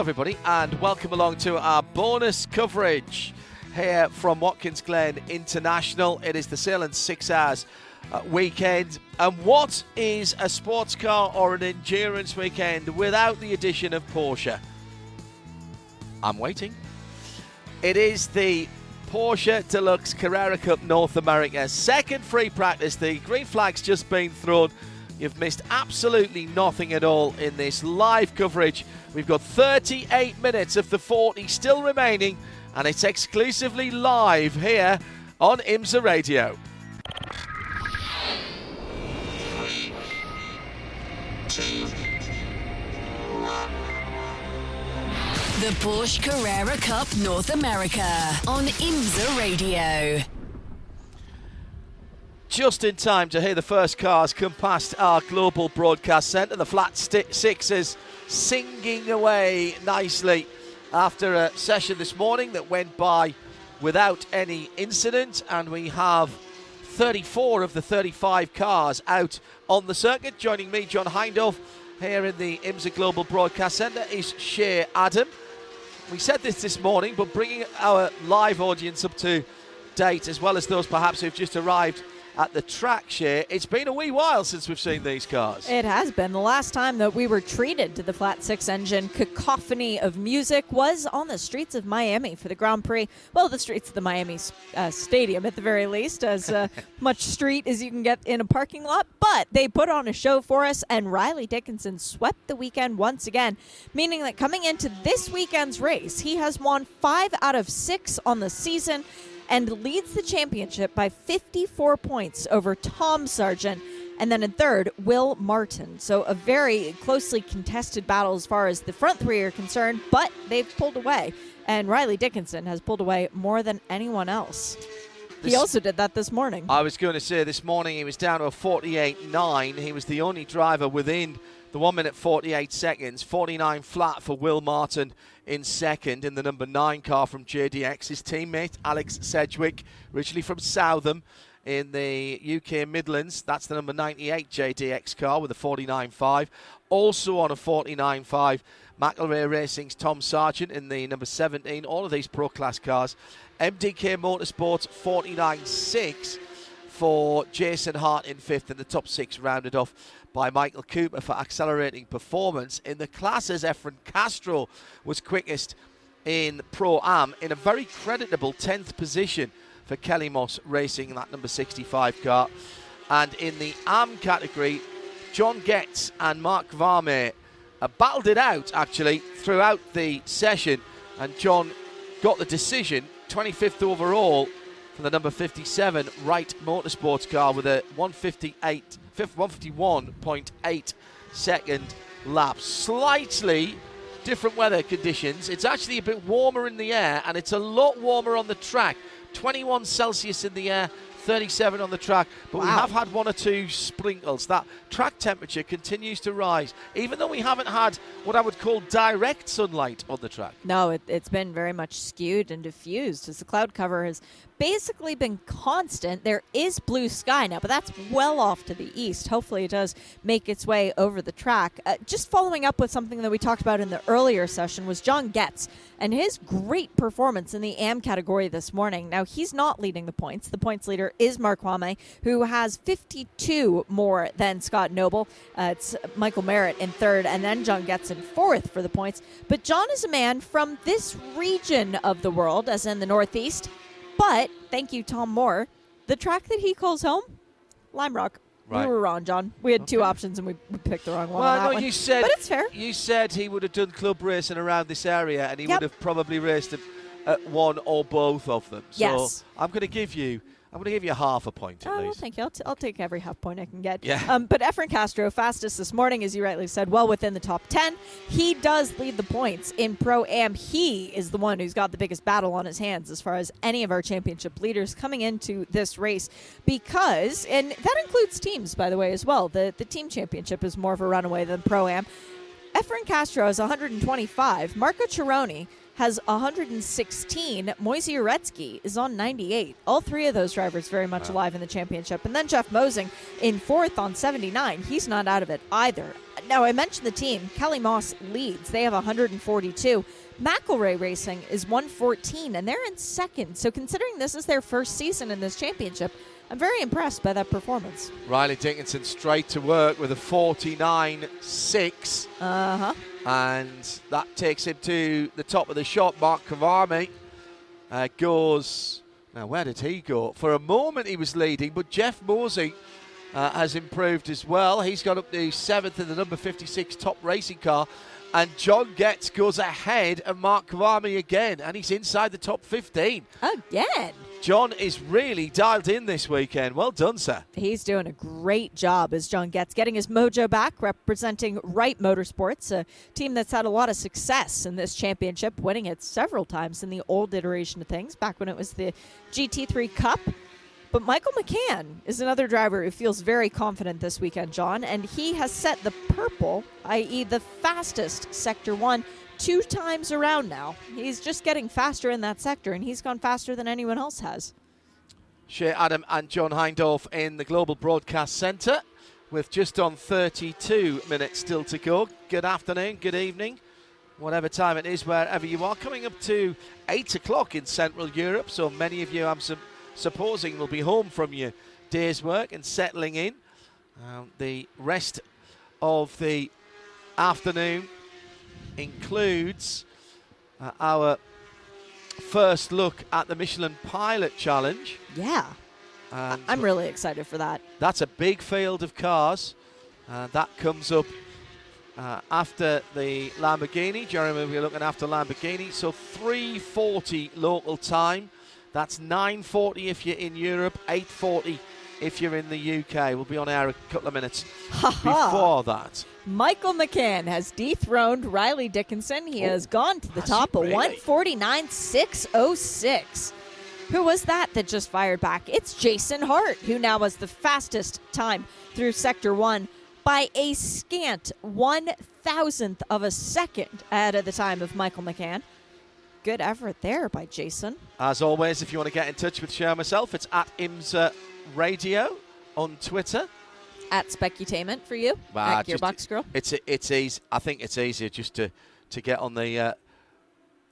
Hello, everybody, and welcome along to our bonus coverage here from Watkins Glen International. It is the Sahlen's Six Hours uh, weekend. And what is a sports car or an endurance weekend without the addition of Porsche? I'm waiting. It is the Porsche Deluxe Carrera Cup North America. Second free practice. The green flag's just been thrown. You've missed absolutely nothing at all in this live coverage. We've got 38 minutes of the 40 still remaining, and it's exclusively live here on IMSA Radio. The Porsche Carrera Cup North America on IMSA Radio. Just in time to hear the first cars come past our global broadcast centre. The flat sixes singing away nicely after a session this morning that went by without any incident, and we have 34 of the 35 cars out on the circuit. Joining me, John Hindhaugh, here in the IMSA Global Broadcast Centre is Shea Adam. We said this this morning, but bringing our live audience up to date, as well as those perhaps who've just arrived at the track Shea. It's been a wee while since we've seen these cars. It has been. The last time that we were treated to the flat six engine cacophony of music was on the streets of Miami for the Grand Prix. Well, the streets of the Miami uh, Stadium at the very least, as uh, much street as you can get in a parking lot. But they put on a show for us, and Riley Dickinson swept the weekend once again, meaning that coming into this weekend's race, he has won five out of six on the season and leads the championship by 54 points over Tom Sargent. And then in third, Will Martin. So a very closely contested battle as far as the front three are concerned, but they've pulled away. And Riley Dickinson has pulled away more than anyone else. He also did that this morning. I was going to say this morning he was down to a 48 9. He was the only driver within the 1 minute 48 seconds. 49 flat for Will Martin in second in the number 9 car from JDX. His teammate Alex Sedgwick, originally from Southam in the UK Midlands. That's the number 98 JDX car with a 49.5. Also on a 49.5, McElrea Racing's Tom Sargent in the number 17. All of these pro class cars. MDK Motorsports 49.6 for Jason Hart in fifth, and the top six rounded off by Michael Cooper for accelerating performance. In the classes, Efren Castro was quickest in Pro Am in a very creditable 10th position for Kelly Moss Racing, that number 65 car. And in the Am category, John Getz and Mark Kvamme battled it out actually throughout the session, and John got the decision, 25th overall for the number 57 Wright Motorsports car with a 158 151.8 second lap. Slightly different weather conditions. It's actually a bit warmer in the air and it's a lot warmer on the track. 21 Celsius in the air, 37 on the track, but wow. we have had one or two sprinkles. That track temperature continues to rise, even though we haven't had what I would call direct sunlight on the track. No, it, has been very much skewed and diffused as the cloud cover has basically been constant. There is blue sky now, but that's well off to the east. Hopefully, it does make its way over the track. Uh, just following up with something that we talked about in the earlier session was John Getz and his great performance in the AM category this morning. Now, he's not leading the points. The points leader is Mark Kvamme, who has 52 more than Scott Noble. Uh, it's Michael Merritt in third, and then John Getz in fourth for the points. But John is a man from this region of the world, as in the Northeast. But thank you, Tom Moore. The track that he calls home, Lime Rock. Right. We were wrong, John. We had two options and we, picked the wrong one. on Well, that no, one. you said but it's fair. You said he would have done club racing around this area, and he Yep. would have probably raced at, at one or both of them. So Yes. I'm going to give you, I'm going to give you half a point at Oh, least. thank you. I'll, t- I'll take every half point I can get. Yeah. Um, but Efren Castro, fastest this morning, as you rightly said, well within the top 10. He does lead the points in Pro Am. He is the one who's got the biggest battle on his hands as far as any of our championship leaders coming into this race because, and that includes teams, by the way, as well. The, the team championship is more of a runaway than Pro Am. Efren Castro is 125. Marco Cirone has 116. Moisey Uretsky is on 98. All three of those drivers very much alive in the championship. And then Jeff Mosing in fourth on 79. He's not out of it either. Now, I mentioned the team. Kelly Moss leads. They have 142. McElrea Racing is 114, and they're in second. So, considering this is their first season in this championship, I'm very impressed by that performance. Riley Dickinson straight to work with a 49.6, Uh huh. and that takes him to the top of the shot. Mark Kvamme uh, goes. Now, where did he go? For a moment, he was leading, but Jeff Mosing uh, has improved as well. He's got up to seventh in the number 56 top racing car. And John Getz goes ahead of Mark Kvamme again, and he's inside the top 15. Again. John is really dialed in this weekend. Well done, sir. He's doing a great job as John Getz getting his mojo back, representing Wright Motorsports, a team that's had a lot of success in this championship, winning it several times in the old iteration of things, back when it was the GT3 Cup. But Michael McCann is another driver who feels very confident this weekend, John, and he has set the purple, i.e., the fastest Sector 1, two times around now. He's just getting faster in that sector, and he's gone faster than anyone else has. Shea Adam and John Hindhaugh in the Global Broadcast Centre with just on 32 minutes still to go. Good afternoon, good evening, whatever time it is, wherever you are. Coming up to 8 o'clock in Central Europe, so many of you, I'm su- supposing, will be home from your day's work and settling in. Um, the rest of the afternoon includes uh, our first look at the Michelin Pilot Challenge. Yeah. And I'm really excited for that. that's a big field of cars. Uh, that comes up uh, after the Lamborghini. Jeremy will be looking after Lamborghini. So 3:40 local time. That's 9:40 if you're in Europe. 8:40 if you're in the UK. We'll be on air a couple of minutes before that. Michael McCann has dethroned Riley Dickinson. He oh, has gone to the top of really? 149.606. Who was that that just fired back? It's Jason Hart, who now has the fastest time through Sector 1 by a scant one thousandth of a second ahead of the time of Michael McCann. Good effort there by Jason. As always, if you want to get in touch with Shea myself, it's at IMSA Radio on Twitter. At Specutainment for you, Bah, at just- Girl. It's it's easy. I think it's easier just to to get on the uh,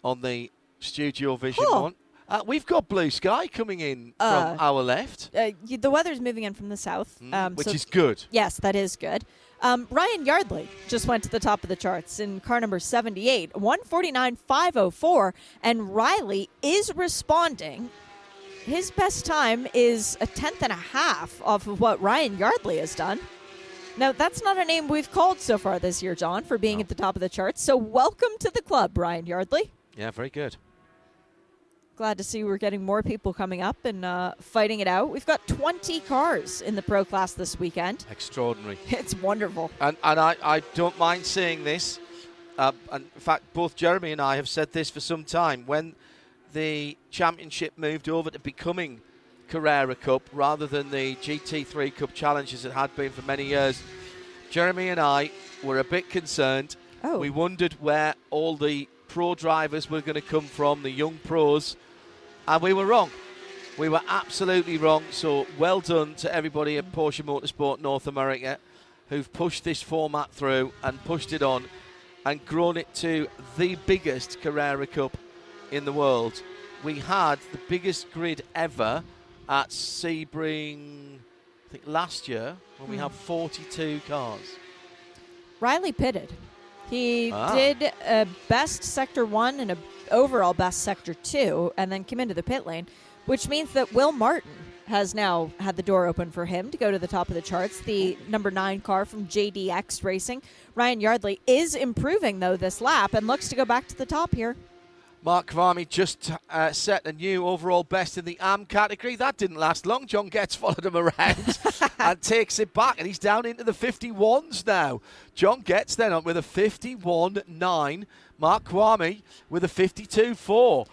on the Studio Vision Oh. one. Uh, we've got blue sky coming in Uh, from our left, Uh, y- the weather's moving in from the south, um, Mm, which so is good. Yes, that is good. Um, Ryan Yardley just went to the top of the charts in car number 78, 149.504, and Riley is responding. His best time is a tenth and a half off of what Ryan Yardley has done. Now, that's not a name we've called so far this year, John, for being at the top of the charts. So, welcome to the club, Ryan Yardley. Yeah, very good. Glad to see we're getting more people coming up and uh, fighting it out. We've got 20 cars in the pro class this weekend. Extraordinary. It's wonderful. And and I, I don't mind saying this. Uh, and in fact, both Jeremy and I have said this for some time. When the championship moved over to becoming Carrera Cup rather than the GT3 Cup Challenge as it had been for many years, Jeremy and I were a bit concerned. Oh. We wondered where all the pro drivers were going to come from, the young pros, and we were wrong. We were absolutely wrong. So well done to everybody at Porsche Motorsport North America who've pushed this format through and pushed it on and grown it to the biggest Carrera Cup in the world. We had the biggest grid ever at Sebring, I think last year, when we Hmm. had 42 cars. Riley pitted. He Ah. did a best sector one and a overall best sector two, and then came into the pit lane, which means that Will Martin has now had the door open for him to go to the top of the charts. The number nine car from JDX Racing, Ryan Yardley, is improving though this lap and looks to go back to the top here. Mark Kvamme just uh, set a new overall best in the AM category. That didn't last long. John Getz followed him around and takes it back, and he's down into the 51s now. John Getz then on with a 51.9. Mark Kvamme with a 52.4.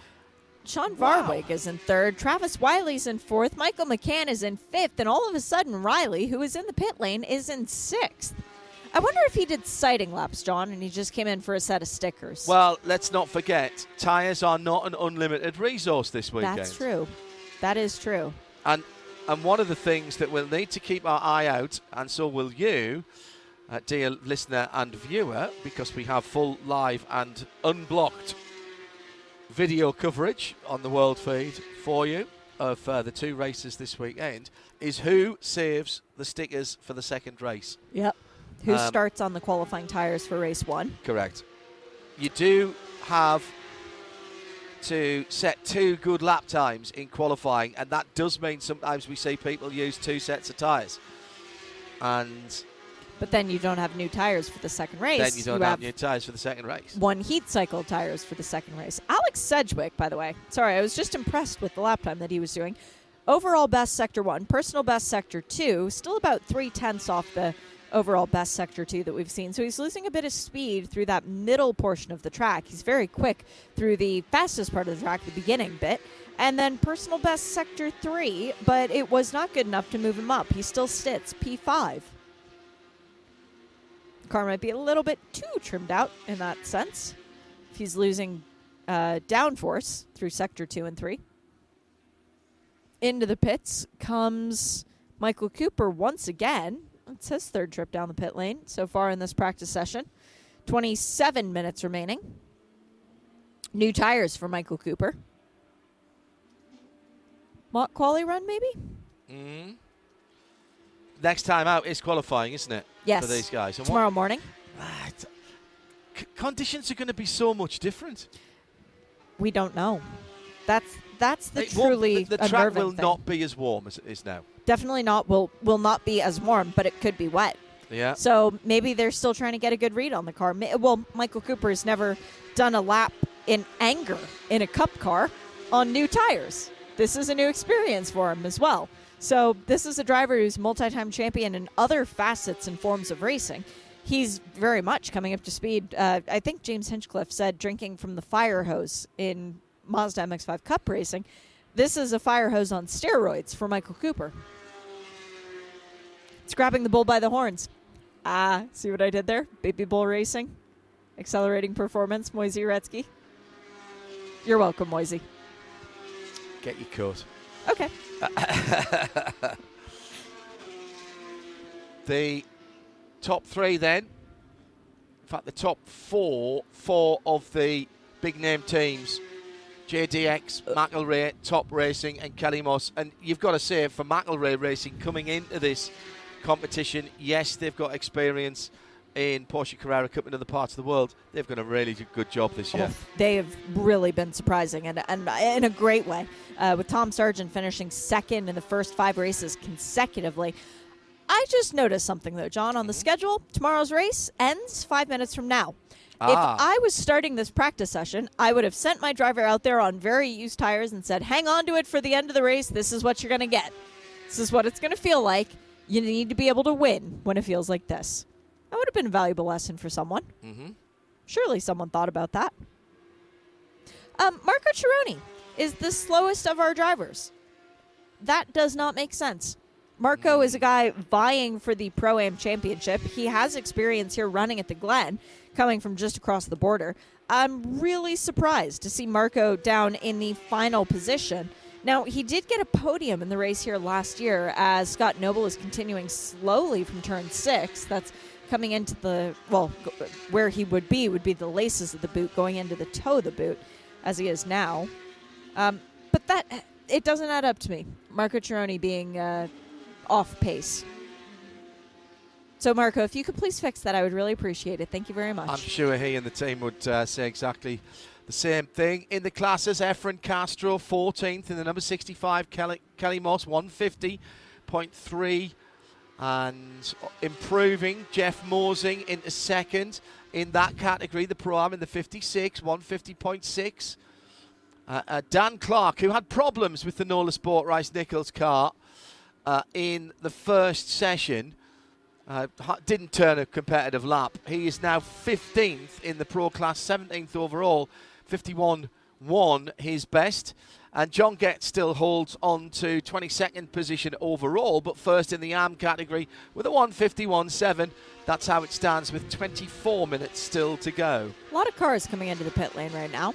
Sean Varwig is in third. Travis Wiley's in fourth. Michael McCann is in fifth. And all of a sudden, Riley, who is in the pit lane, is in sixth. I wonder if he did sighting laps, John, and he just came in for a set of stickers. Well, let's not forget, tyres are not an unlimited resource this weekend. That's true. That is true. And and one of the things that we'll need to keep our eye out, and so will you, uh, dear listener and viewer, because we have full live and unblocked video coverage on the world feed for you of uh, the two races this weekend, is who saves the stickers for the second race. Yep. Who Um, starts on the qualifying tires for race one? Correct. You do have to set two good lap times in qualifying, and that does mean sometimes we see people use two sets of tyres. And But then you don't have new tires for the second race. then you don't have have new tyres for the second race. one heat cycle tires for the second race. Alex Sedgwick, by the way. Sorry, I was just impressed with the lap time that he was doing. Overall best sector one, personal best sector two, still about three tenths off the overall best sector two that we've seen. So he's losing a bit of speed through that middle portion of the track. He's very quick through the fastest part of the track, the beginning bit. And then personal best sector three, but it was not good enough to move him up. He still sits P5. The car might be a little bit too trimmed out in that sense. If he's losing uh, downforce through sector two and three. Into the pits comes Michael Cooper once again. It's his third trip down the pit lane so far in this practice session. 27 minutes remaining. New tires for Michael Cooper. Mock quali run, maybe? Mm-hmm. Next time out is qualifying, isn't it? Yes. For these guys. And Tomorrow morning. What, Ah, it's- c- conditions are going to be so much different. We don't know. That's that's the It truly the, the track will thing. not be as warm as it is now. Definitely not will will not be as warm, but it could be wet. Yeah. So maybe they're still trying to get a good read on the car. Well, Michael Cooper has never done a lap in anger in a cup car on new tires. This is a new experience for him as well. So this is a driver who's multi-time champion in other facets and forms of racing. He's very much coming up to speed. Uh, I think James Hinchcliffe said drinking from the fire hose in Mazda MX-5 Cup racing. This is a fire hose on steroids for Michael Cooper. It's grabbing the bull by the horns. Ah, see what I did there? Baby bull racing, accelerating performance. Moisey Uretsky. You're welcome, Moisey. Get your coat. Okay. The top three then. In fact, the top four, four of the big name teams. JDX, McElrea, Top Racing, and Kelly Moss. And you've got to say, for McElrea Racing coming into this competition, yes, they've got experience in Porsche Carrera Cup in other parts of the world. They've done a really good job this year. Oh, they have really been surprising and, and in a great way. Uh, with Tom Sargent finishing second in the first five races consecutively. I just noticed something though, John, on the schedule. Tomorrow's race ends five minutes from now. Ah. If I was starting this practice session, I would have sent my driver out there on very used tires and said, hang on to it for the end of the race. This is what you're going to get. This is what it's going to feel like. You need to be able to win when it feels like this. That would have been a valuable lesson for someone. Mm-hmm. Surely someone thought about that. Um, Marco Cirone is the slowest of our drivers. That does not make sense. Marco is a guy vying for the Pro Am Championship. He has experience here running at the Glen, coming from just across the border. I'm really surprised to see Marco down in the final position. Now, he did get a podium in the race here last year as Scott Noble is continuing slowly from turn six. That's coming into the, well, where he would be would be the laces of the boot going into the toe of the boot as he is now. Um, but that, it doesn't add up to me. Marco Cirone being uh, off pace. So, Marco, if you could please fix that, I would really appreciate it. Thank you very much. I'm sure he and the team would uh, say exactly the same thing. In the classes, Efren Castro 14th in the number 65, Kelly, Kelly Moss 150.3 and improving Jeff Mosing into second in that category, the Pro Am in the 56, 150.6. Uh, uh, Dan Clark, who had problems with the Nola Sport Rice Nichols car uh, in the first session, uh, didn't turn a competitive lap. He is now 15th in the Pro Class, 17th overall, 51 1 his best. And John Getz still holds on to 22nd position overall, but first in the AM category with a 151.7. That's how it stands with 24 minutes still to go. A lot of cars coming into the pit lane right now.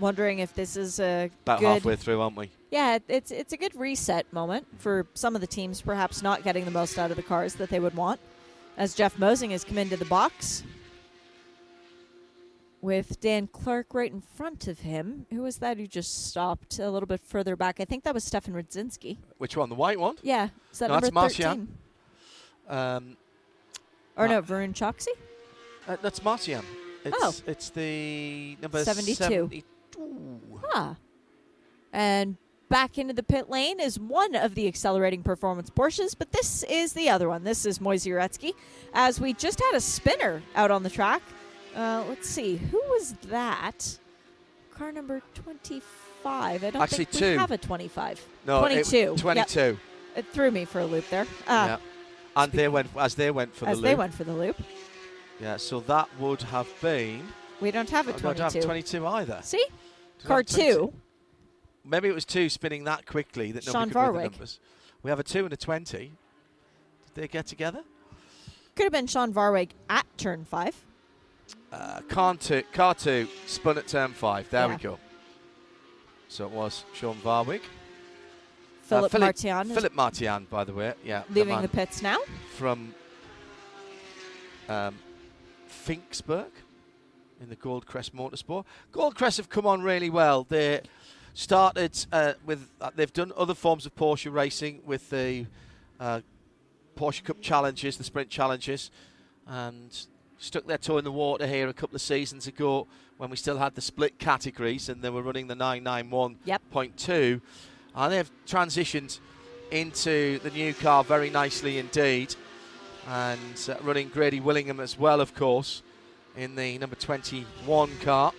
Wondering if this is a about good, halfway through, aren't we? Yeah, it's it's a good reset moment for some of the teams, perhaps not getting the most out of the cars that they would want. As Jeff Mosing has come into the box, with Dan Clark right in front of him. Who was that who just stopped a little bit further back? I think that was Stefan Rudzinski. Which one? The white one? Yeah. Is that no, number that's 13? Um, or no, Varun Choksey? uh, that's Martian. It's, Oh. it's the number 72. 72. Huh. And back into the pit lane is one of the accelerating performance Porsches, but this is the other one. This is Moisey Uretsky. As we just had a spinner out on the track. Uh, let's see, who was that? Car number 25. I don't Actually, think two. we have a 25. No, it- 22. Yep. 22. It threw me for a loop there. Uh, yeah. And they went as they went for as the they loop. went for the loop. Yeah, so that would have been. We don't have a I don't have 22. 22 either. See? Did Car two. Maybe it was two spinning that quickly that Sean nobody could read the Varwig. numbers. We have a two and a 20. Did they get together? Could have been Sean Varwig at turn five. Uh, car, two, car two spun at turn five. There we go. So it was Sean Varwig. Philip, uh, Philip Martian Philip Martian, by the way. Yeah. leaving man the pits now. from um, Finksburg in the Goldcrest Motorsport. Goldcrest have come on really well. They started uh, with uh, they've done other forms of Porsche racing with the uh, Porsche Cup challenges, the sprint challenges, and stuck their toe in the water here a couple of seasons ago when we still had the split categories and they were running the 991.2 Yep. and they've transitioned into the new car very nicely indeed and uh, running Grady Willingham as well of course in the number 21 car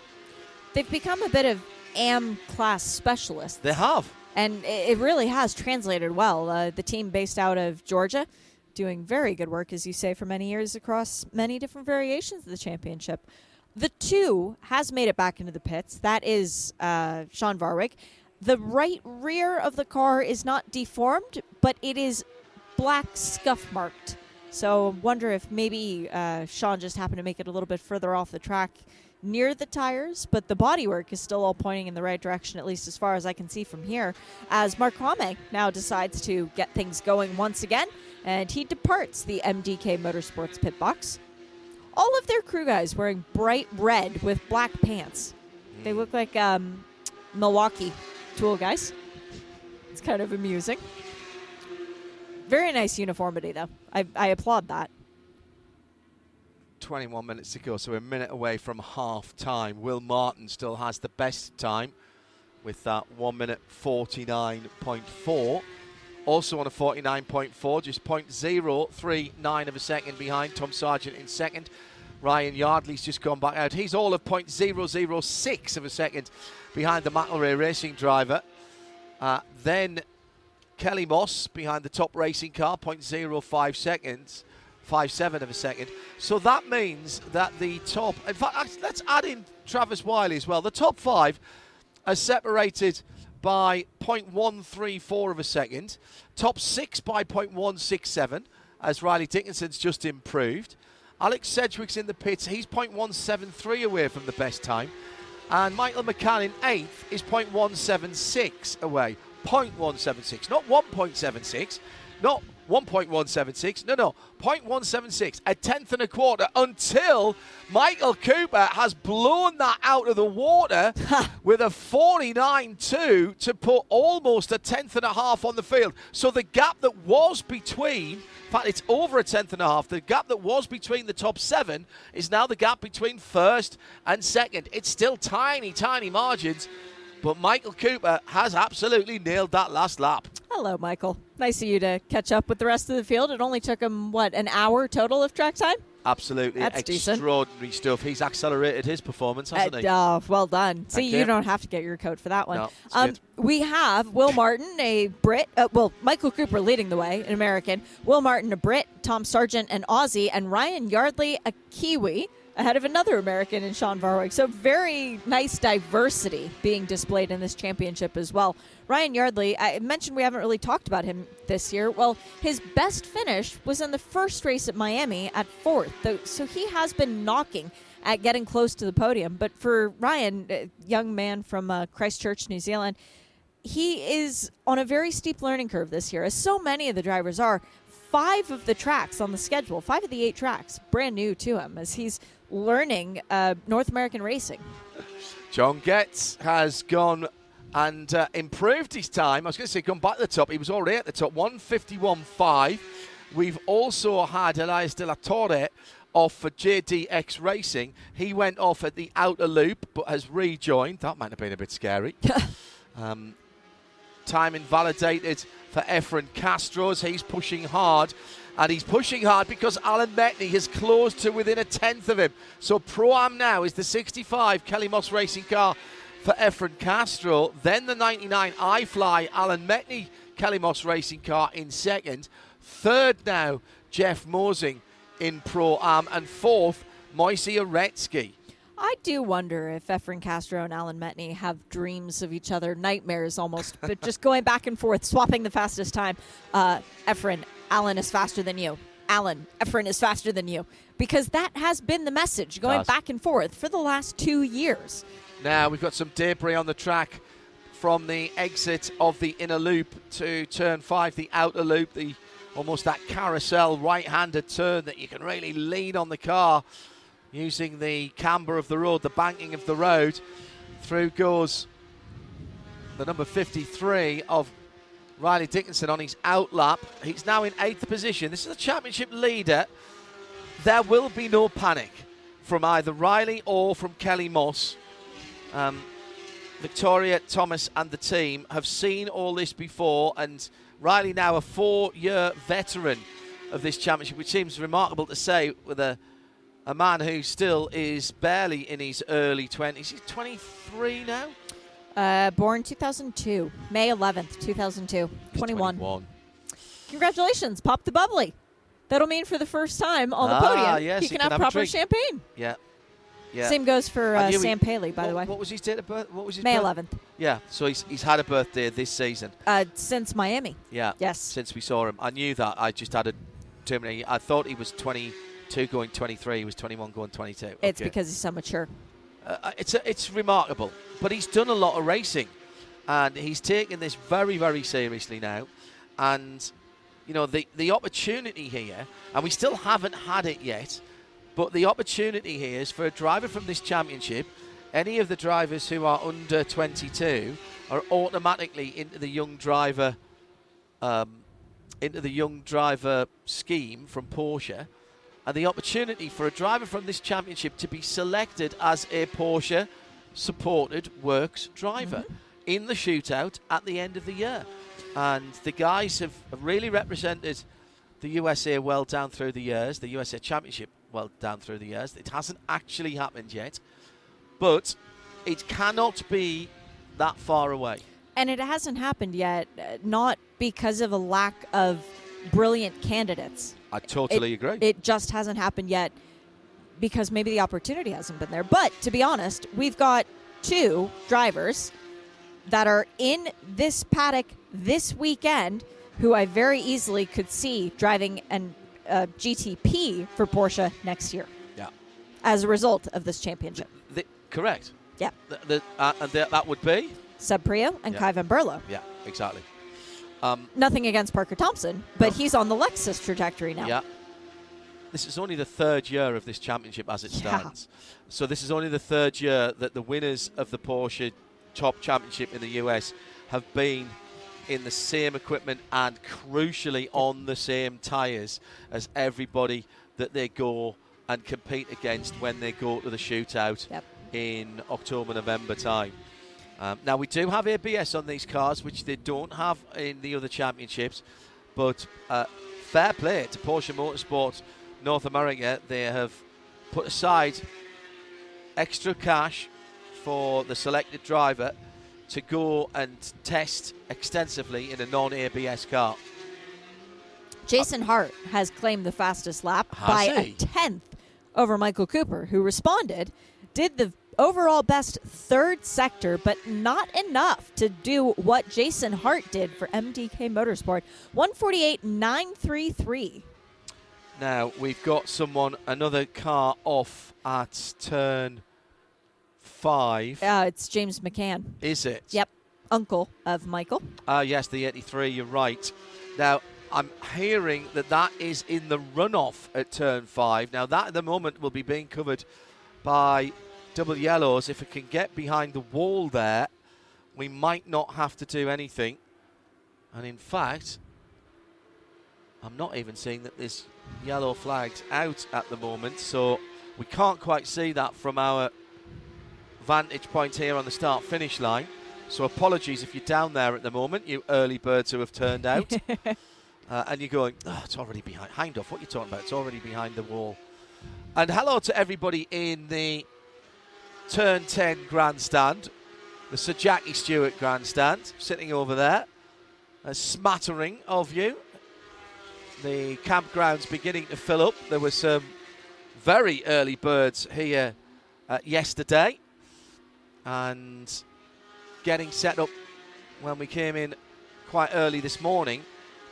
They've become a bit of AM class specialists. they have and it it really has translated well. Uh, the team based out of Georgia, doing very good work, as you say, for many years across many different variations of the championship. The two has made it back into the pits. That is uh, Sean Varwig. The right rear of the car is not deformed, but it is black scuff marked. So wonder if maybe uh, Sean just happened to make it a little bit further off the track near the tires, but the bodywork is still all pointing in the right direction, at least as far as I can see from here. As Mark Kvamme now decides to get things going once again, and he departs the MDK Motorsports pit box. All of their crew guys wearing bright red with black pants. They look like um, Milwaukee tool guys. It's kind of amusing. Very nice uniformity, though. I, I applaud that. 21 minutes to go so we're a minute away from half time Will Martin still has the best time with that 1 minute 49.4 also on a 49.4 just 0.039 of a second behind Tom Sargent in second. Ryan Yardley's just gone back out. He's all of 0.006 of a second behind the McElrea racing driver. Uh, then Kelly Moss behind the top racing car, 0.05 seconds, 57 of a second. So that means that the top, in fact, let's add in Travis Wiley as well. The top five are separated by 0.134 of a second, top six by 0.167, as Riley Dickinson's just improved. Alex Sedgwick's in the pits, he's 0.173 away from the best time. And Michael McCann in eighth is 0.176 away. 0.176, not 1.76, not 1.176. No, no, 0.176, a tenth and a quarter until Michael Cooper has blown that out of the water with a 49.2 to put almost a tenth and a half on the field. So the gap that was between, in fact, it's over a tenth and a half. The gap that was between the top seven is now the gap between first and second. It's still tiny, tiny margins. But Michael Cooper has absolutely nailed that last lap. Hello, Michael. Nice of you to catch up with the rest of the field. It only took him, what, an hour total of track time? Absolutely That's decent. extraordinary stuff. He's accelerated his performance, hasn't Uh, he? oh, well done. See, you. you don't have to get your coat for that one. No, um, we have Will Martin, a Brit. Uh, well, Michael Cooper leading the way, an American. Will Martin, a Brit. Tom Sargent, an Aussie. And Ryan Yardley, a Kiwi, ahead of another American in Sean Varwig. So very nice diversity being displayed in this championship as well. Ryan Yardley, I mentioned we haven't really talked about him this year. Well, his best finish was in the first race at Miami at fourth. So he has been knocking at getting close to the podium. But for Ryan, young man from uh, Christchurch, New Zealand, he is on a very steep learning curve this year, as so many of the drivers are. Five of the tracks on the schedule, five of the eight tracks, brand new to him as he's learning uh, North American racing. John Getz has gone and uh, improved his time. I was going to say gone back to the top. He was already at the top, 151.5. We've also had Elias de la Torre off for JDX Racing. He went off at the outer loop but has rejoined. That might have been a bit scary. um, time invalidated for Efren Castro's. He's pushing hard. And he's pushing hard because Alan Metni has closed to within a tenth of him. So Pro Am now is the 65 Kelly Moss racing car for Efren Castro. Then the 99 I Fly Alan Metni Kelly Moss racing car in second. Third now, Jeff Mosing in Pro Am. And fourth, Moisey Uretsky. I do wonder if Efren Castro and Alan Metni have dreams of each other, nightmares almost, but just going back and forth, swapping the fastest time. Uh, Efren, Alan is faster than you. Alan, Efren is faster than you. Because that has been the message going back and forth for the last two years. Now we've got some debris on the track from the exit of the inner loop to turn five, the outer loop, the almost that carousel right-handed turn that you can really lean on the car using the camber of the road, the banking of the road. Through goes the number 53 of Riley Dickinson on his out lap. He's now in eighth position. This is a championship leader. There will be no panic from either Riley or from Kelly Moss. Um, Victoria, Thomas, and the team have seen all this before, and Riley now a four-year veteran of this championship, which seems remarkable to say with a a man who still is barely in his early 20s. He's 23 now. Uh, born 2002, May 11th, 2002. He's 21. 21. Congratulations, Pop the Bubbly. That'll mean for the first time on the Ah, podium, yes, he can, have have a proper drink. champagne. Yeah. Yeah. Same goes for I uh, knew he- Sam Paley, by what, the way. What was his date of birth? What was his May birth- 11th, Yeah. So he's, he's had a birthday this season. uh, since Miami. Yeah. Yes. Since we saw him, I knew that. I just had a too many. I thought he was 22 going 23. He was 21 going 22. It's Okay. because he's so mature. Uh, it's it's remarkable. But he's done a lot of racing, and he's taken this very very seriously now, and you know the the opportunity here, and we still haven't had it yet, but the opportunity here is for a driver from this championship. Any of the drivers who are under 22 are automatically into the young driver, um, into the young driver scheme from Porsche and the opportunity for a driver from this championship to be selected as a Porsche supported works driver in the shootout at the end of the year. And the guys have have really represented the USA well down through the years, the USA Championship well down through the years. It hasn't actually happened yet, but it cannot be that far away. And it hasn't happened yet, uh, not because of a lack of brilliant candidates. I totally it, agree. It just hasn't happened yet because maybe the opportunity hasn't been there. But to be honest, we've got two drivers that are in this paddock this weekend who I very easily could see driving an uh, GTP for Porsche next year yeah. as a result of this championship. The- correct. Yeah. The, the, uh, and the, that would be? Seb Priaulx and Yeah. Kay Van Berlo. Yeah, exactly. Um, Nothing against Parker Thompson, but No. he's on the Lexus trajectory now. Yeah. This is only the third year of this championship as it Yeah. stands. So this is only the third year that the winners of the Porsche Top Championship in the US have been in the same equipment and crucially on the same tyres as everybody that they go and compete against when they go to the shootout Yep. in October, November time. Um, now we do have ABS on these cars, which they don't have in the other championships. But uh, fair play to Porsche Motorsport North America. They have put aside extra cash for the selected driver to go and test extensively in a non-ABS car. Jason Hart has claimed the fastest lap Has by he? a tenth over Michael Cooper, who responded, did the overall best third sector, but not enough to do what Jason Hart did for MDK Motorsport. 148.933. Now we've got someone, another car off at turn five. Uh, it's James McCann. Is it? Yep. Uncle of Michael. Ah, yes, the 83, you're right. Now, I'm hearing that that is in the runoff at turn five. Now, that at the moment will be being covered by double yellows. If it can get behind the wall there, we might not have to do anything. And in fact, I'm not even seeing that this yellow flag's out at the moment, so we can't quite see that from our vantage point here on the start finish line. So apologies if you're down there at the moment, you early birds who have turned out. uh, and you're going, oh, it's already behind. Hind off, what are you talking about? It's already behind the wall. And hello to everybody in the turn 10 grandstand, the Sir Jackie Stewart grandstand, sitting over there. A smattering of you. The campground's beginning to fill up. There were some very early birds here uh, yesterday and getting set up when we came in quite early this morning.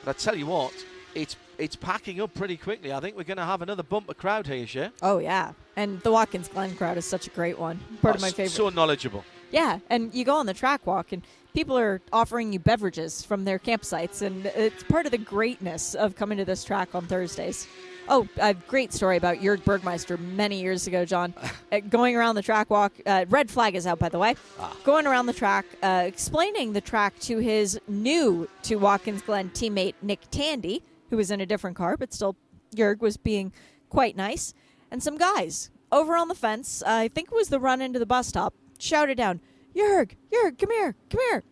But I tell you what, it's it's packing up pretty quickly. I think we're going to have another bumper crowd here, Sure. Oh, yeah. And the Watkins Glen crowd is such a great one. Part of my favorite. So knowledgeable. Yeah, and you go on the track walk, and people are offering you beverages from their campsites, and it's part of the greatness of coming to this track on Thursdays. Oh, a great story about Jörg Bergmeister many years ago, John. uh, going around the track walk, uh, red flag is out, by the way. Going around the track, uh, explaining the track to his new to Watkins Glen teammate Nick Tandy, who was in a different car, but still, Jörg was being quite nice. And some guys over on the fence, I think it was the run into the bus stop, shouted down, Jörg, Jörg, come here, come here.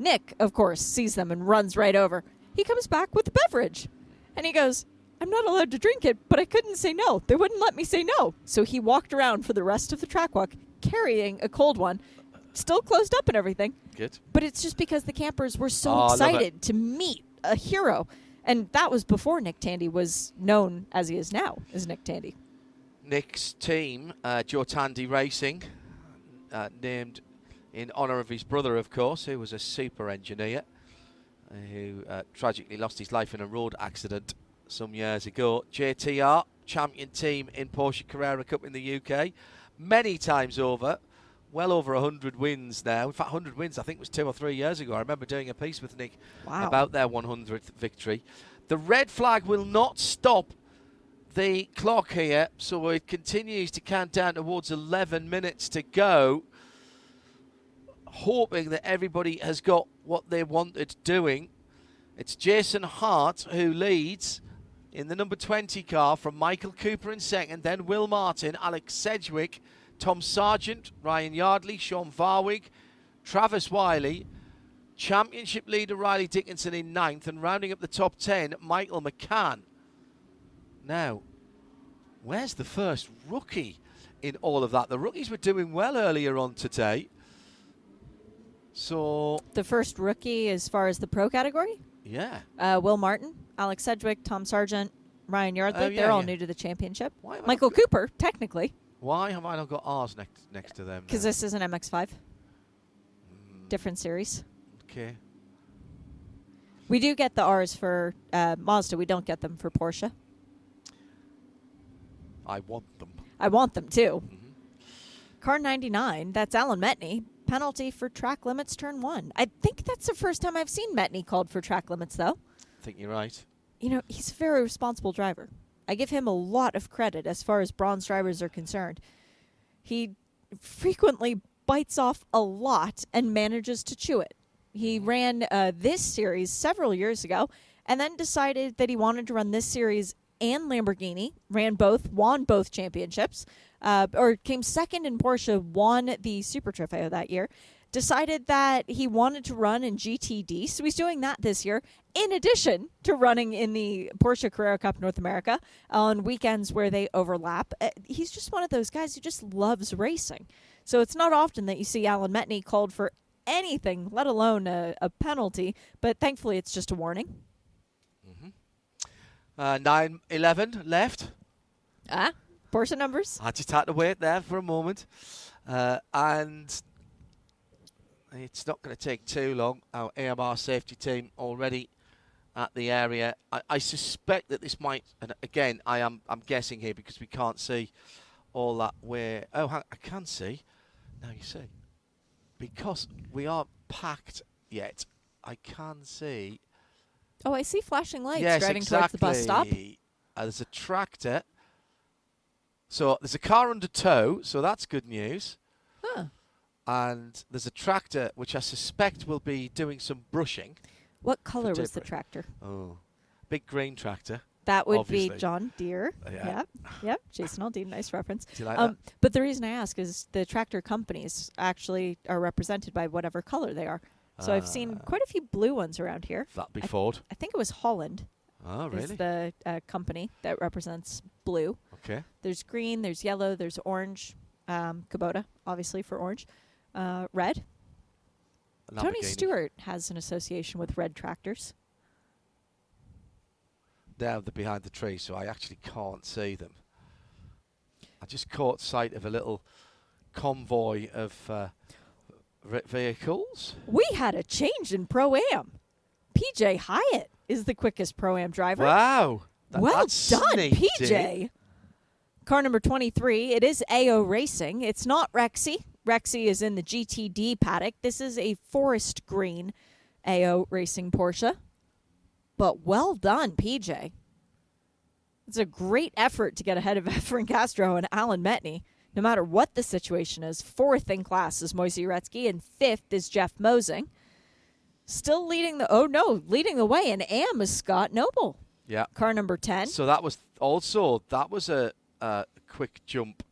Nick, of course, sees them and runs right over. He comes back with the beverage. And he goes, I'm not allowed to drink it, but I couldn't say no. They wouldn't let me say no. So he walked around for the rest of the track walk carrying a cold one, still closed up and everything. Good. But it's just because the campers were so Oh, I love it. excited to meet a hero. And that was before Nick Tandy was known as he is now, as Nick Tandy. Nick's team, uh, Racing, uh, named in honour of his brother, of course, who was a super engineer, uh, who uh, tragically lost his life in a road accident some years ago. JTR, champion team in Porsche Carrera Cup in the UK, many times over. Well over 100 wins now. In fact, 100 wins, I think, was two or three years ago. I remember doing a piece with Nick Wow. about their 100th victory. The red flag will not stop the clock here, so it continues to count down towards 11 minutes to go. Hoping that everybody has got what they wanted doing. It's Jason Hart who leads in the number 20 car from Michael Cooper in second, then Will Martin, Alex Sedgwick, Tom Sargent, Ryan Yardley, Sean Varwig, Travis Wiley, championship leader Riley Dickinson in ninth, and rounding up the top 10, Michael McCann. Now, where's the first rookie in all of that? The rookies were doing well earlier on today. So, The first rookie as far as the pro category? yeah. Uh, Will Martin, Alex Sedgwick, Tom Sargent, Ryan Yardley. Oh, yeah, They're all yeah. new to the championship. Have I Michael Cooper, technically, Why have I not got ours next next to them? because this is an MX5. Hmm. Different series. Okay. We do get the R's for uh, Mazda. We don't get them for Porsche. I want them. I want them too. Mm-hmm. Car 99, that's Alan Metni. penalty for track limits turn one. I think that's the first time I've seen Metni called for track limits, though. I think you're right. You know, he's a very responsible driver. I give him a lot of credit as far as bronze drivers are concerned. He frequently bites off a lot and manages to chew it. He ran uh, this series several years ago and then decided that he wanted to run this series and Lamborghini, ran both, won both championships, uh, or came second in Porsche, won the Super Trofeo that year. Decided that he wanted to run in GTD, so he's doing that this year, in addition to running in the Porsche Carrera Cup North America on weekends where they overlap. Uh, he's just one of those guys who just loves racing. So it's not often that you see Alan Metni called for anything, let alone a, a penalty, but thankfully it's just a warning. Uh, 9 11 left. Ah, Porsche numbers. I just had to wait there for a moment. Uh, and it's not going to take too long. Our AMR safety team already at the area. I, I suspect that this might, and again, I am I'm guessing here because we can't see all that where. Oh, I can see. Now you see. Because we aren't packed yet, I can see Oh, I see flashing lights yes, driving exactly. towards the bus stop. Uh, there's a tractor. So there's a car under tow, so that's good news. And there's a tractor which I suspect will be doing some brushing. What color was the tractor? Oh, big green tractor. That would Obviously. be John Deere. Uh, yeah. Yep. Yep. Jason Aldean. Nice reference. Do you like Um, but the reason I ask is the tractor companies actually are represented by whatever color they are. So I've seen Ah. quite a few blue ones around here. that? That'd be I- Ford. I think it was Holland Oh, really? is the uh, company that represents blue. Okay. There's green, there's yellow, there's orange. Um, Kubota, obviously for orange. Uh, red. Tony Stewart has an association with red tractors. Now they're behind the tree, so I actually can't see them. I just caught sight of a little convoy of uh, vehicles. We had a change in pro am. PJ Hyatt is the quickest pro am driver. Wow. That- well done, sneaky. PJ. Car number 23. It is AO Racing. It's not Rexy. Rexy is in the GTD paddock. This is a forest green AO Racing Porsche. But well done, PJ. It's a great effort to get ahead of Efren Castro and Alan Metni. No matter what the situation is, fourth in class is Moisey Uretsky, and fifth is Jeff Mosing. Still leading the oh no, leading the way and AM is Scott Noble. Yeah. Car number ten. So that was also that was a, a quick jump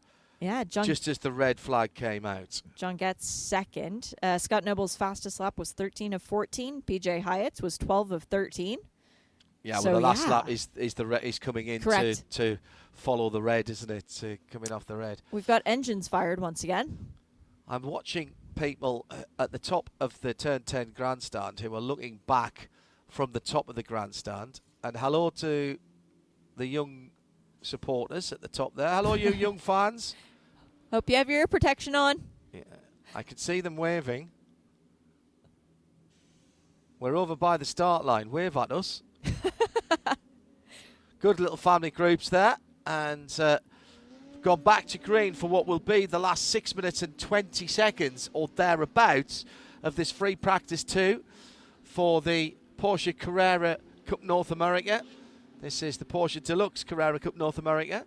Yeah, John just as the red flag came out. John Getz second. Uh, Scott Noble's fastest lap was 13 of 14. PJ Hyatt's was 12 of 13. Yeah, So, well, the last yeah. lap is is the re- is coming in to, Correct. to follow the red, isn't it? Coming off the red. We've got engines fired once again. I'm watching people uh, at the top of the turn 10 grandstand who are looking back from the top of the grandstand. And hello to the young supporters at the top there. Hello, you young fans. Hope you have your ear protection on. Yeah, I could see them waving. We're over by the start line. Wave at us. Good little family groups there. And uh, gone back to green for what will be the last six minutes and 20 seconds or thereabouts of this free practice two for the Porsche Carrera Cup North America. This is the Porsche Deluxe Carrera Cup North America.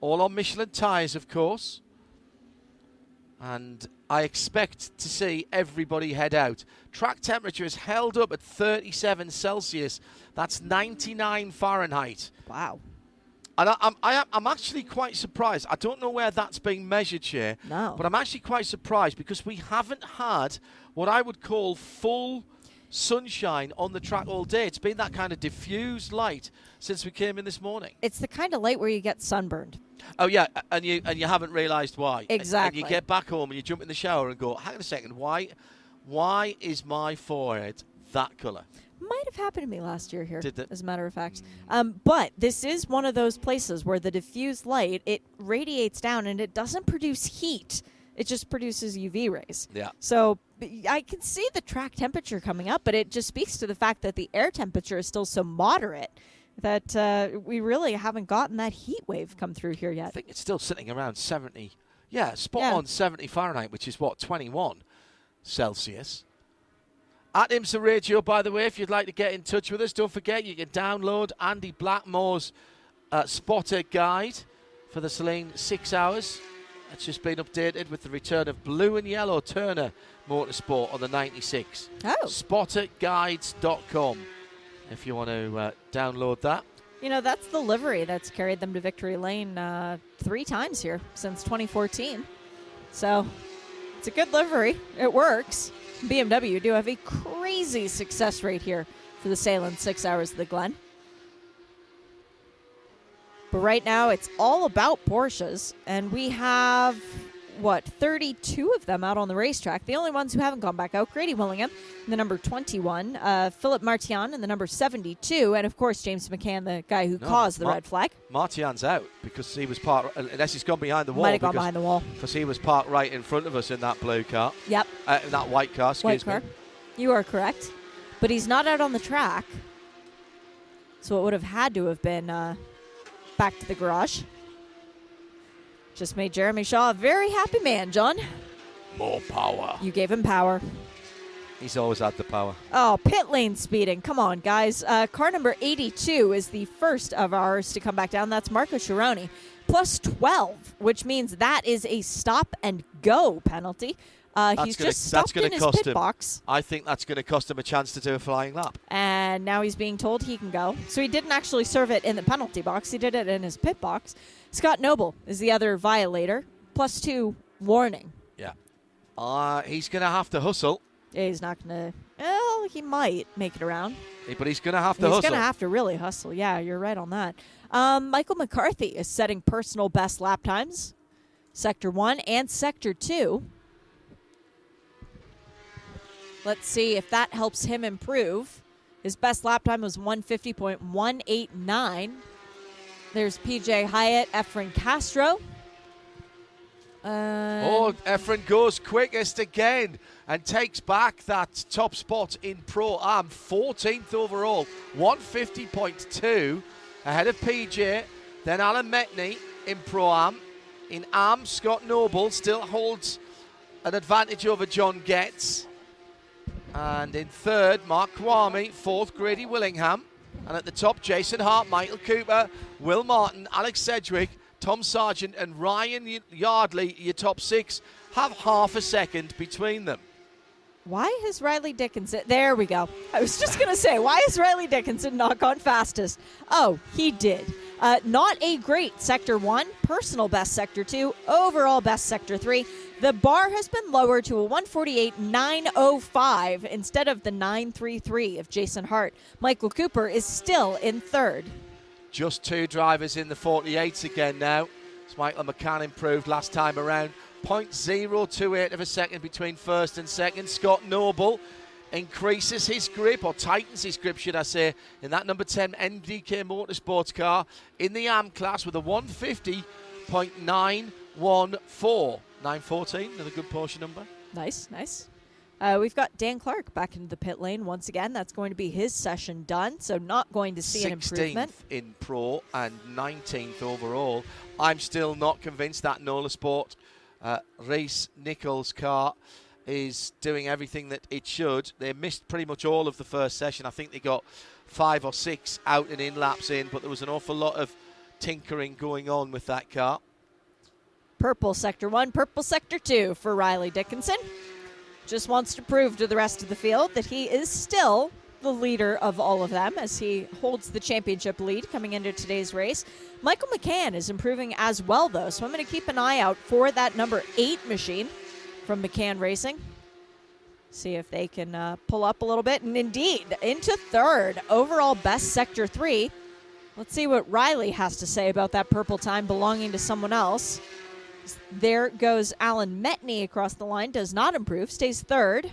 All on Michelin tyres, of course and I expect to see everybody head out. Track temperature is held up at 37 Celsius. That's 99 Fahrenheit. Wow. And I, I'm, I am, I'm actually quite surprised. I don't know where that's being measured here, No. but I'm actually quite surprised because we haven't had what I would call full sunshine on the track all day. It's been that kind of diffused light since we came in this morning. It's the kind of light where you get sunburned. Oh yeah, and you and you haven't realised why. Exactly. And you get back home and you jump in the shower and go, hang on a second, why, why is my forehead that colour? Might have happened to me last year here, Did it? as a matter of fact. Um, but this is one of those places where the diffused light it radiates down and it doesn't produce heat. It just produces UV rays. Yeah. So I can see the track temperature coming up, but it just speaks to the fact that the air temperature is still so moderate that uh, we really haven't gotten that heat wave come through here yet. I think it's still sitting around 70. Yeah, spot Yeah. on 70 Fahrenheit, which is what, 21 Celsius. At IMSA Radio, by the way, if you'd like to get in touch with us, don't forget you can download Andy Blackmore's uh, spotter guide for the Sahlen's six hours. It's just been updated with the return of blue and yellow Turner Motorsport on the 96. Oh. Spotterguides.com if you want to uh, download that. You know, that's the livery that's carried them to victory lane uh, three times here since 2014. So it's a good livery. It works. BMW do have a crazy success rate here for the Sahlen's six hours of the Glen. But right now, it's all about Porsches, and we have what 32 of them out on the racetrack. The only ones who haven't gone back out: Grady Willingham, the number 21, uh, Philip Martian in the number 72, and of course James McCann, the guy who No, caused the Mar- red flag. Martian's out because he was parked, unless he's gone behind the wall. Might have gone because- behind the wall. Because he was parked right in front of us in that blue car, Yep, uh, in that white car, excuse white car. me. You are correct, but he's not out on the track, so it would have had to have been uh, back to the garage. Just made Jeremy Shaw a very happy man, John. More power. You gave him power. He's always had the power. Oh, pit lane speeding. Come on, guys. Uh, car number 82 is the first of ours to come back down. That's Marco Cirone. Plus 12, which means that is a stop and go penalty. Uh, That's he's gonna- just that's stopped gonna in his pit him. box, I think that's going to cost him a chance to do a flying lap. and now he's being told he can go. So he didn't actually serve it in the penalty box, he did it in his pit box. Scott Noble is the other violator. Plus two warning. Yeah. Uh, he's going to have to hustle, Yeah, He's not going to. Well, he might make it around. but he's going to have to He's hustle. He's going to have to really hustle. Yeah, you're right on that. Um, Michael McCarthy is setting personal best lap times, Sector 1 and Sector 2. Let's see if that helps him improve. His best lap time was 150.189. There's PJ Hyatt, Efren Castro. Uh, Oh, Efren goes quickest again and takes back that top spot in Pro Am, 14th overall, 150.2 ahead of PJ. Then Alan Metni in Pro Am. In Am, Scott Noble still holds an advantage over John Getz. And in third, Mark Kvamme. Fourth, Grady Willingham. And at the top, Jason Hart, Michael Cooper, Will Martin, Alex Sedgwick, Tom Sargent, and Ryan Yardley, your top six, have half a second between them. Why has Riley Dickinson? There we go. I was just going to say, why has Riley Dickinson not gone fastest? Oh, he did. Uh, not a great Sector 1, personal best Sector 2, overall best Sector 3. The bar has been lowered to a 148.905 instead of the 933 of Jason Hart. Michael Cooper is still in third. Just two drivers in the 48s again now. As Michael McCann improved last time around. 0.028 of a second between first and second. Scott Noble increases his grip, or tightens his grip, should I say, in that number 10 MDK Motorsports car in the AM class with a 150.914. 914, another good Porsche number. Nice, nice. Uh, we've got Dan Clark back into the pit lane once again. That's going to be his session done, so not going to see an improvement. 16th in Pro and 19th overall. I'm still not convinced that Nola Sport uh, Reese Nichols car is doing everything that it should. They missed pretty much all of the first session. I think they got five or six out and in laps in, but there was an awful lot of tinkering going on with that car. Purple Sector 1, Purple Sector 2 for Riley Dickinson. Just wants to prove to the rest of the field that he is still the leader of all of them as he holds the championship lead coming into today's race. Michael McCann is improving as well, though, so I'm going to keep an eye out for that number eight machine from McCann Racing. See if they can uh, pull up a little bit. And indeed, into third, overall best Sector 3. Let's see what Riley has to say about that purple time belonging to someone else. There goes Alan Metni across the line, does not improve, stays third.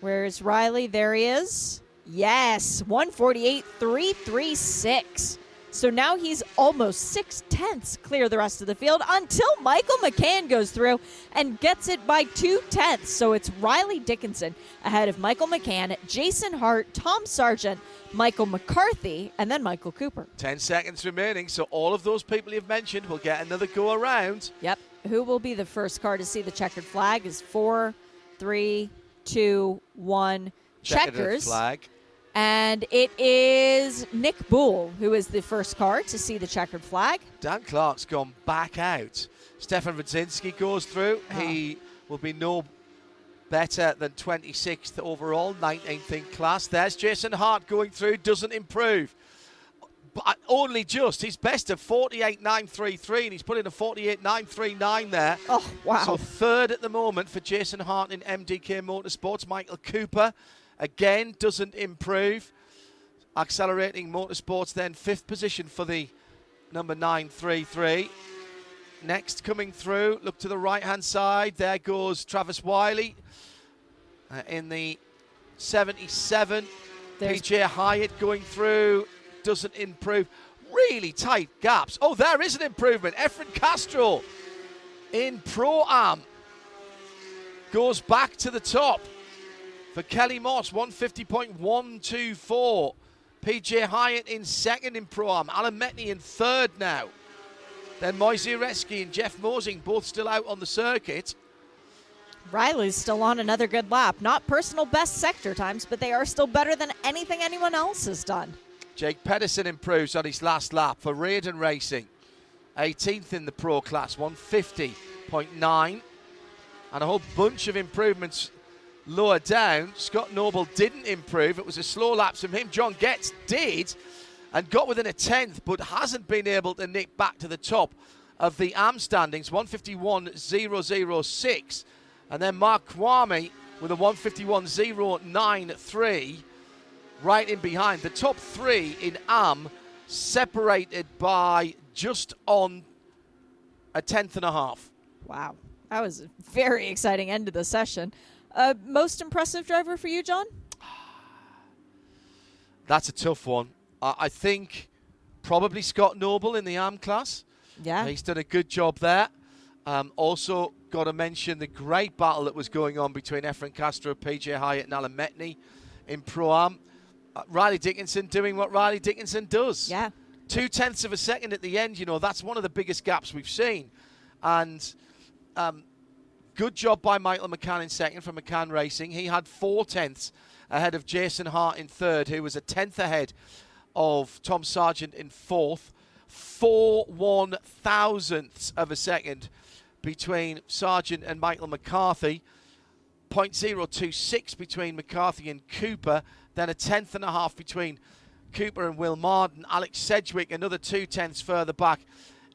Where's Riley? There he is. Yes, 148.336. So now he's almost six tenths clear the rest of the field until Michael McCann goes through and gets it by two tenths. So it's Riley Dickinson ahead of Michael McCann, Jason Hart, Tom Sargent, Michael McCarthy, and then Michael Cooper. 10 seconds remaining, so all of those people you've mentioned will get another go around. Yep. Who will be the first car to see the checkered flag is four, three, two, one. Checkered Checkers. flag. And it is Nick Bull who is the first car to see the checkered flag. Dan Clark's gone back out. Stefan Radzinski goes through. Oh. He will be no better than 26th overall, 19th in class. There's Jason Hart going through, doesn't improve. But uh, only just. His best of 48.933, and he's put in a 48.939 there. Oh, wow. So third at the moment for Jason Hart in MDK Motorsports. Michael Cooper, again, doesn't improve. Accelerating Motorsports then fifth position for the number 933. Next coming through, look to the right hand side. There goes Travis Wiley uh, in the 77. There's- PJ Hyatt going through, doesn't improve. Really tight gaps. Oh, there is an improvement. Efren Castro in Pro Am goes back to the top for Kelly Moss, 150.124. PJ Hyatt in second in Pro Am. Alan Metni in third now. Then Moisey Uretsky and Jeff Mosing both still out on the circuit. Riley's still on another good lap. Not personal best sector times, but they are still better than anything anyone else has done. Jake Pedersen improves on his last lap for Raiden Racing. 18th in the pro class, 150.9. And a whole bunch of improvements lower down. Scott Noble didn't improve. It was a slow lapse from him. John Getz did and got within a tenth, but hasn't been able to nick back to the top of the AM standings, 151.006. And then Mark Kvamme with a 151.093 right in behind. The top three in AM separated by just on a tenth and a half. Wow. That was a very exciting end to the session. Uh, most impressive driver for you, John? That's a tough one. I, I think probably Scott Noble in the arm class. Yeah. He's done a good job there. Um, also, got to mention the great battle that was going on between Efren Castro, PJ Hyatt, and Alan Metni in Pro Am. Uh, Riley Dickinson doing what Riley Dickinson does. Yeah. Two tenths of a second at the end, you know, that's one of the biggest gaps we've seen. And um, good job by Michael McCann in second for McCann Racing. He had four tenths ahead of Jason Hart in third, who was a tenth ahead of Tom Sargent in fourth. Four one thousandths of a second between Sargent and Michael McCarthy. 0.026 between McCarthy and Cooper, then a tenth and a half between Cooper and Will Marden. Alex Sedgwick, another two tenths further back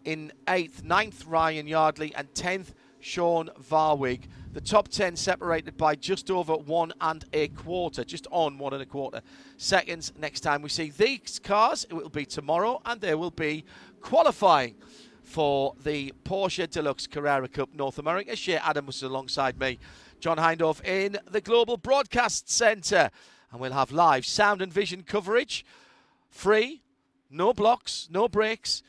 in eighth. Ninth, Ryan Yardley, and tenth, Sean Varwig. The top 10 separated by just over one and a quarter, just on one and a quarter seconds. Next time we see these cars, it will be tomorrow, and there will be qualifying for the Porsche Deluxe Carrera Cup North America. Shea Adam was alongside me, John Hindhaugh, in the Global Broadcast Centre. And we'll have live sound and vision coverage, free, no blocks, no breaks.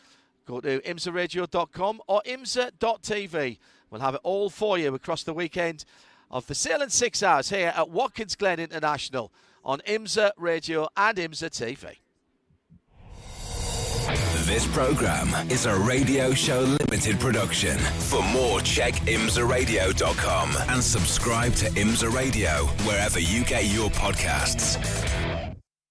Go to imsaradio.com or imsa.tv. We'll have it all for you across the weekend of the Sahlen's Six Hours here at Watkins Glen International on IMSA Radio and IMSA TV. This program is a radio show limited production. For more, check imsaradio.com and subscribe to IMSA Radio wherever you get your podcasts.